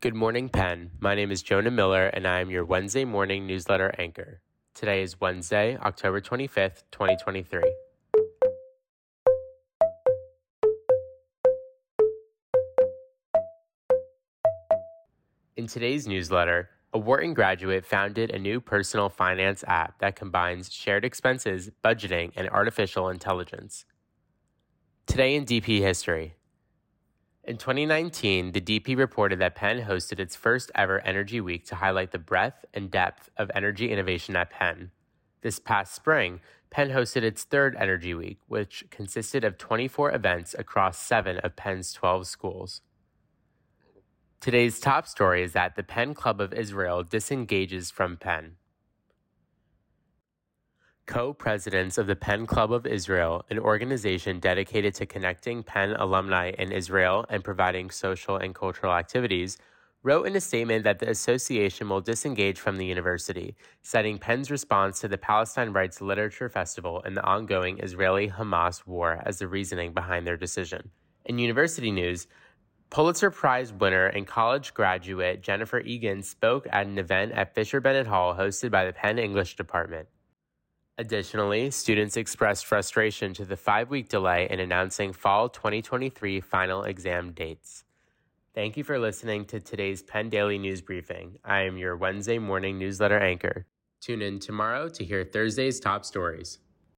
Good morning, Penn. My name is Jonah Miller, and I am your Wednesday morning newsletter anchor. Today is Wednesday, October 25th, 2023. In today's newsletter, a Wharton graduate founded a new personal finance app that combines shared expenses, budgeting, and artificial intelligence. Today in DP history, in 2019, the DP reported that Penn hosted its first ever Energy Week to highlight the breadth and depth of energy innovation at Penn. This past spring, Penn hosted its third Energy Week, which consisted of 24 events across seven of Penn's 12 schools. Today's top story is that the Penn Club of Israel disengages from Penn co presidents of the Penn Club of Israel, an organization dedicated to connecting Penn alumni in Israel and providing social and cultural activities, wrote in a statement that the association will disengage from the university, citing Penn's response to the Palestine Writes Literature Festival and the ongoing Israeli Hamas war as the reasoning behind their decision. In university news, Pulitzer Prize winner and college graduate Jennifer Egan spoke at an event at Fisher Bennett Hall hosted by the Penn English Department. Additionally, students expressed frustration to the five week delay in announcing fall 2023 final exam dates. Thank you for listening to today's Penn Daily News Briefing. I am your Wednesday morning newsletter anchor. Tune in tomorrow to hear Thursday's top stories.